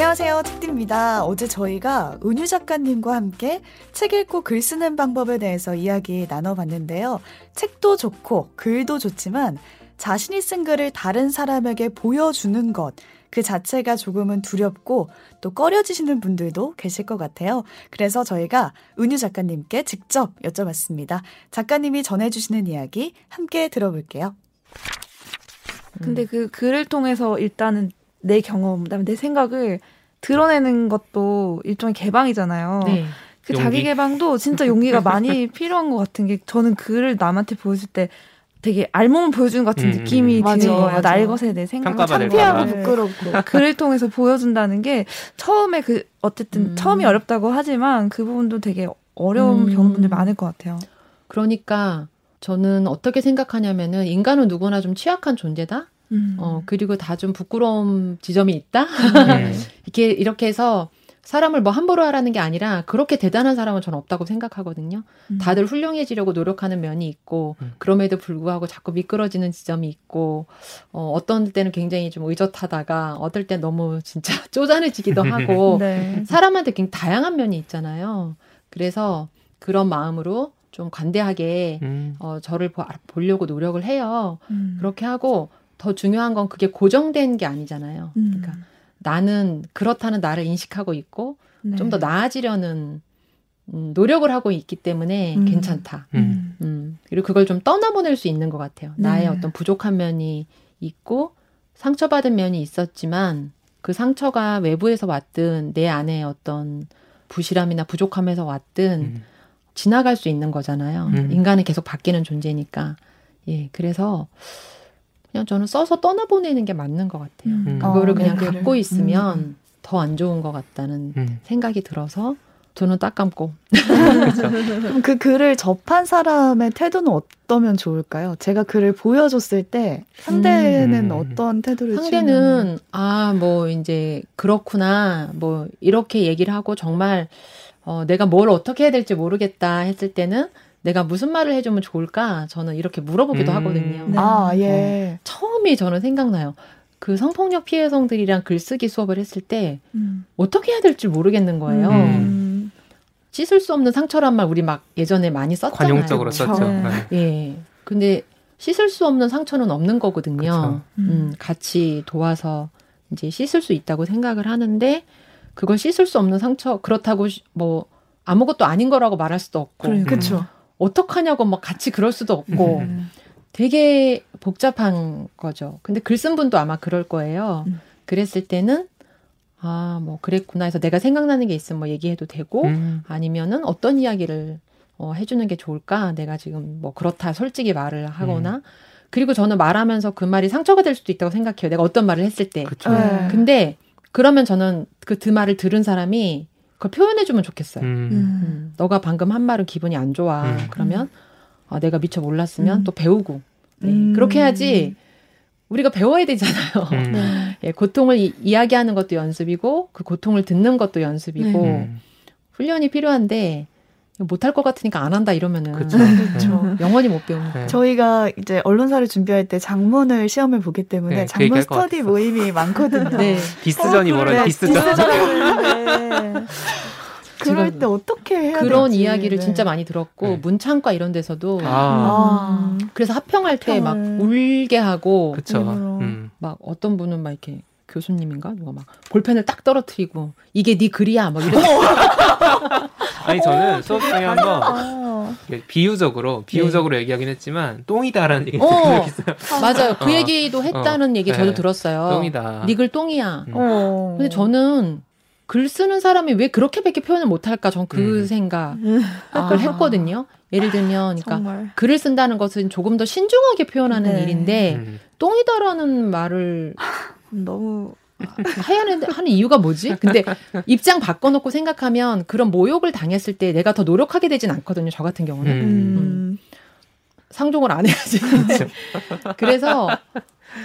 안녕하세요. 책디입니다. 어제 저희가 은유 작가님과 함께 책 읽고 글 쓰는 방법에 대해서 이야기 나눠봤는데요. 책도 좋고 글도 좋지만 자신이 쓴 글을 다른 사람에게 보여주는 것, 그 자체가 조금은 두렵고 또 꺼려지시는 분들도 계실 것 같아요. 그래서 저희가 은유 작가님께 직접 여쭤봤습니다. 작가님이 전해주시는 이야기 함께 들어볼게요. 근데 그 글을 통해서 일단은 내 경험, 그다음에 내 생각을 드러내는 것도 일종의 개방이잖아요. 네. 그 용기? 자기 개방도 진짜 용기가 많이 필요한 것 같은 게 저는 글을 남한테 보여줄 때 되게 알몸을 보여주는 것 같은 음, 느낌이 음, 드는 거예요. 날 것에 내 생각을 창피하고 부끄럽고 글을 통해서 보여준다는 게 처음에 그 어쨌든 음. 처음이 어렵다고 하지만 그 부분도 되게 어려운 음. 경험분들 많을 것 같아요. 그러니까 저는 어떻게 생각하냐면은 인간은 누구나 좀 취약한 존재다. 음. 어, 그리고 다 좀 부끄러운 지점이 있다? 네. 이렇게, 이렇게 해서 사람을 뭐 함부로 하라는 게 아니라 그렇게 대단한 사람은 저는 없다고 생각하거든요. 음. 다들 훌륭해지려고 노력하는 면이 있고 음. 그럼에도 불구하고 자꾸 미끄러지는 지점이 있고 어, 어떤 때는 굉장히 좀 의젓하다가 어떨 때 너무 진짜 쪼잔해지기도 하고 네. 사람한테 굉장히 다양한 면이 있잖아요. 그래서 그런 마음으로 좀 관대하게 음. 어, 저를 보, 보려고 노력을 해요. 음. 그렇게 하고 더 중요한 건 그게 고정된 게 아니잖아요. 음. 그러니까 나는 그렇다는 나를 인식하고 있고 네. 좀더 나아지려는 음, 노력을 하고 있기 때문에 음. 괜찮다. 음. 음. 그리고 그걸 좀 떠나보낼 수 있는 것 같아요. 네. 나의 어떤 부족한 면이 있고 상처받은 면이 있었지만 그 상처가 외부에서 왔든 내 안에 어떤 부실함이나 부족함에서 왔든 음. 지나갈 수 있는 거잖아요. 음. 인간은 계속 바뀌는 존재니까. 예, 그래서 그냥 저는 써서 떠나보내는 게 맞는 것 같아요. 음. 그거를 어, 그냥 네, 갖고 있으면 음. 더안 좋은 것 같다는 음. 생각이 들어서 저는 딱 감고. 그럼 그 글을 접한 사람의 태도는 어떠면 좋을까요? 제가 글을 보여줬을 때 상대는 음. 어떤 태도를 상대는 아 뭐 이제 그렇구나 뭐 이렇게 얘기를 하고 정말 어, 내가 뭘 어떻게 해야 될지 모르겠다 했을 때는 내가 무슨 말을 해주면 좋을까? 저는 이렇게 물어보기도 음. 하거든요. 네. 아, 예. 어, 처음이 저는 생각나요. 그 성폭력 피해 여성들이랑 글쓰기 수업을 했을 때 음. 어떻게 해야 될지 모르겠는 거예요. 음. 씻을 수 없는 상처란 말 우리 막 예전에 많이 썼잖아요. 관용적으로 썼죠. 네. 네. 예. 근데 씻을 수 없는 상처는 없는 거거든요. 음. 음, 같이 도와서 이제 씻을 수 있다고 생각을 하는데 그걸 씻을 수 없는 상처 그렇다고 뭐 아무것도 아닌 거라고 말할 수도 없고. 그렇죠. 어떡하냐고 막 같이 그럴 수도 없고 음. 되게 복잡한 거죠. 근데 글 쓴 분도 아마 그럴 거예요. 음. 그랬을 때는 아, 뭐 그랬구나 해서 내가 생각나는 게 있으면 뭐 얘기해도 되고 음. 아니면은 어떤 이야기를 어, 해주는 게 좋을까? 내가 지금 뭐 그렇다 솔직히 말을 하거나 음. 그리고 저는 말하면서 그 말이 상처가 될 수도 있다고 생각해요. 내가 어떤 말을 했을 때. 네. 근데 그러면 저는 그그 말을 들은 사람이 그걸 표현해주면 좋겠어요. 음. 음. 너가 방금 한 말은 기분이 안 좋아. 음. 그러면 아, 내가 미처 몰랐으면 음. 또 배우고 네. 음. 그렇게 해야지. 우리가 배워야 되잖아요. 음. 네. 예, 고통을 이, 야기하는 것도 연습이고 그 고통을 듣는 것도 연습이고 네. 훈련이 필요한데 못할 것 같으니까 안 한다 이러면은 그쵸. 그쵸. 영원히 못 배우는 네. 저희가 이제 언론사를 준비할 때 장문을 시험을 보기 때문에 네, 장문 스터디 모임이 많거든요. 네. 디스전이 뭐라 네, 디스전. 그럴 때 어떻게 해야 그런 될지. 이야기를 네. 진짜 많이 들었고 네. 문창과 이런 데서도 아. 음. 그래서 합평할 때 막 울게 하고 그쵸. 음. 막 어떤 분은 막 이렇게 교수님인가 누가 막 볼펜을 딱 떨어뜨리고 이게 네 글이야 막 이런. 아니 저는 수업 중에 한번 비유적으로 비유적으로 네. 얘기하긴 했지만 똥이다라는 얘기 어, 있어요. 맞아요. 그 어. 얘기도 했다는 어. 얘기 저도 네. 들었어요. 똥이다. 네글 똥이야. 음. 어. 근데 저는 글 쓰는 사람이 왜 그렇게밖에 표현을 못할까? 전그 음. 생각을 아. 했거든요. 예를 들면, 그러니까 정말. 글을 쓴다는 것은 조금 더 신중하게 표현하는 네. 일인데 음. 똥이다라는 말을 너무 해야 하는, 하는 이유가 뭐지? 근데 입장 바꿔놓고 생각하면 그런 모욕을 당했을 때 내가 더 노력하게 되진 않거든요. 저 같은 경우는. 음. 음. 상종을 안 해야지. 그래서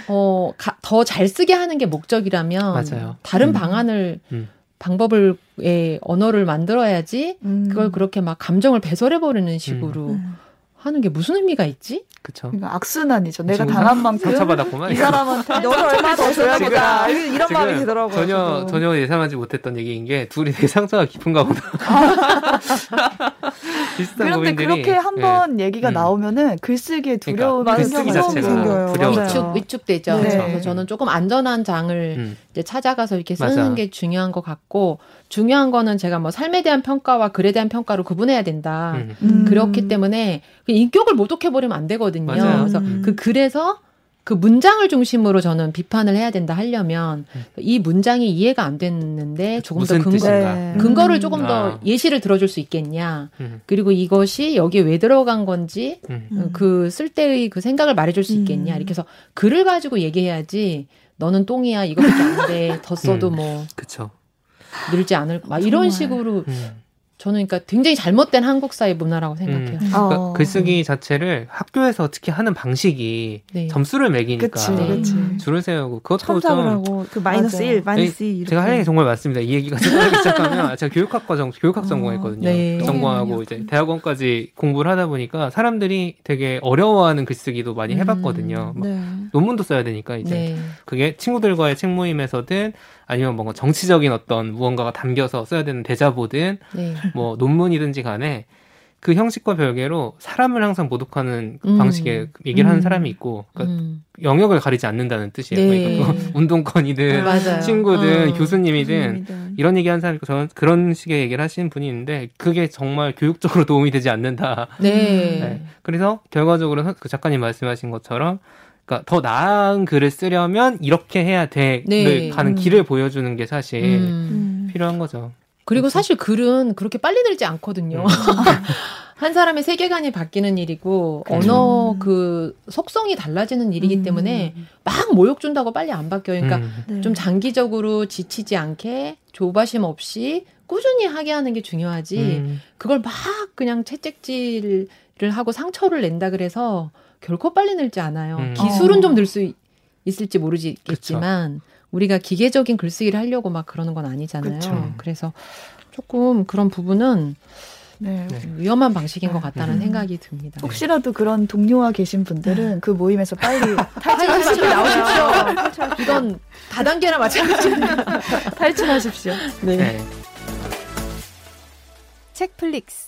어, 더 잘 쓰게 하는 게 목적이라면 맞아요. 다른 음. 방안을 음. 방법을 의 언어를 만들어야지 음. 그걸 그렇게 막 감정을 배설해 버리는 식으로 음. 하는 게 무슨 의미가 있지? 그쵸. 그러니까 악순환이죠. 내가 당한 만큼 상처받았구만. 이 사람한테 너를 얼마 더 줘야 보다. 이런 마음이 들더라고요. 전혀 저도. 전혀 예상하지 못했던 얘기인 게 둘이 되게 상처가 깊은가 보다. 비슷한 그런데 고민들이, 그렇게 한번 네. 얘기가 음. 나오면은 글쓰기에 그러니까 두려움이 그러니까 글쓰기 자체가 두려워 위축 위축되죠. 네. 그래서 저는 조금 안전한 장을 음. 이제 찾아가서 이렇게 쓰는 맞아. 게 중요한 것 같고 중요한 거는 제가 뭐 삶에 대한 평가와 글에 대한 평가로 구분해야 된다. 음. 음. 그렇기 때문에 그 인격을 모독해버리면 안 되거든요. 맞아요. 그래서 음. 그 글에서 그 문장을 중심으로 저는 비판을 해야 된다 하려면 음. 이 문장이 이해가 안 됐는데 조금 더 근거, 네. 근거를 조금 음. 더 아. 예시를 들어줄 수 있겠냐. 음. 그리고 이것이 여기에 왜 들어간 건지 음. 그쓸 때의 그 생각을 말해줄 수 있겠냐. 이렇게 해서 글을 가지고 얘기해야지 너는 똥이야 이거밖에 안 돼. 더 써도 뭐 그쵸. 늘지 않을 막 이런 식으로 저는 그러니까 굉장히 잘못된 한국 사회 문화라고 생각해요. 음. 그러니까 어. 글쓰기 자체를 학교에서 특히 하는 방식이 네. 점수를 매기니까 그치, 그치. 음. 줄을 세우고 그것도 좀 하고 그 마이너스 1, 마이너스 2 제가 할 얘기 정말 많습니다. 이 얘기가 시작하기 시작하면 제가 교육학과 전 교육학 어. 전공했거든요. 네. 전공하고 이제 대학원까지 공부를 하다 보니까 사람들이 되게 어려워하는 글쓰기도 많이 음. 해봤거든요. 음. 네. 논문도 써야 되니까 이제 네. 그게 친구들과의 책 모임에서든 아니면 뭔가 정치적인 어떤 무언가가 담겨서 써야 되는 대자보든 네. 뭐 논문이든지 간에 그 형식과 별개로 사람을 항상 모독하는 그 음. 방식의 얘기를 하는 음. 사람이 있고 그러니까 음. 영역을 가리지 않는다는 뜻이에요. 네. 그러니까 뭐 운동권이든 어, 친구든 어. 교수님이든 교수님이든. 이런 얘기하는 사람이 있고 저는 그런 식의 얘기를 하시는 분이 있는데 그게 정말 교육적으로 도움이 되지 않는다. 네. 네. 그래서 결과적으로 그 작가님 말씀하신 것처럼 그러니까 더 나은 글을 쓰려면 이렇게 해야 돼를 네. 가는 음. 길을 보여주는 게 사실 음. 필요한 거죠. 그리고 그렇죠? 사실 글은 그렇게 빨리 늘지 않거든요. 음. 한 사람의 세계관이 바뀌는 일이고 그렇죠. 언어 그 속성이 달라지는 일이기 음. 때문에 막 모욕 준다고 빨리 안 바뀌어요. 그러니까 음. 네. 좀 장기적으로 지치지 않게 조바심 없이 꾸준히 하게 하는 게 중요하지. 음. 그걸 막 그냥 채찍질을 하고 상처를 낸다 그래서 결코 빨리 늘지 않아요. 음. 기술은 어. 좀늘 수 있을지 모르겠지만 우리가 기계적인 글쓰기를 하려고 막 그러는 건 아니잖아요. 그쵸. 그래서 조금 그런 부분은 네. 위험한 방식인 것 같다는 음. 생각이 듭니다. 혹시라도 그런 동료와 계신 분들은 네. 그 모임에서 빨리 탈출하시고 나오십시오. 이건 다단계나 마찬가지입니다. 탈출하십시오. 네. 네. 책플릭스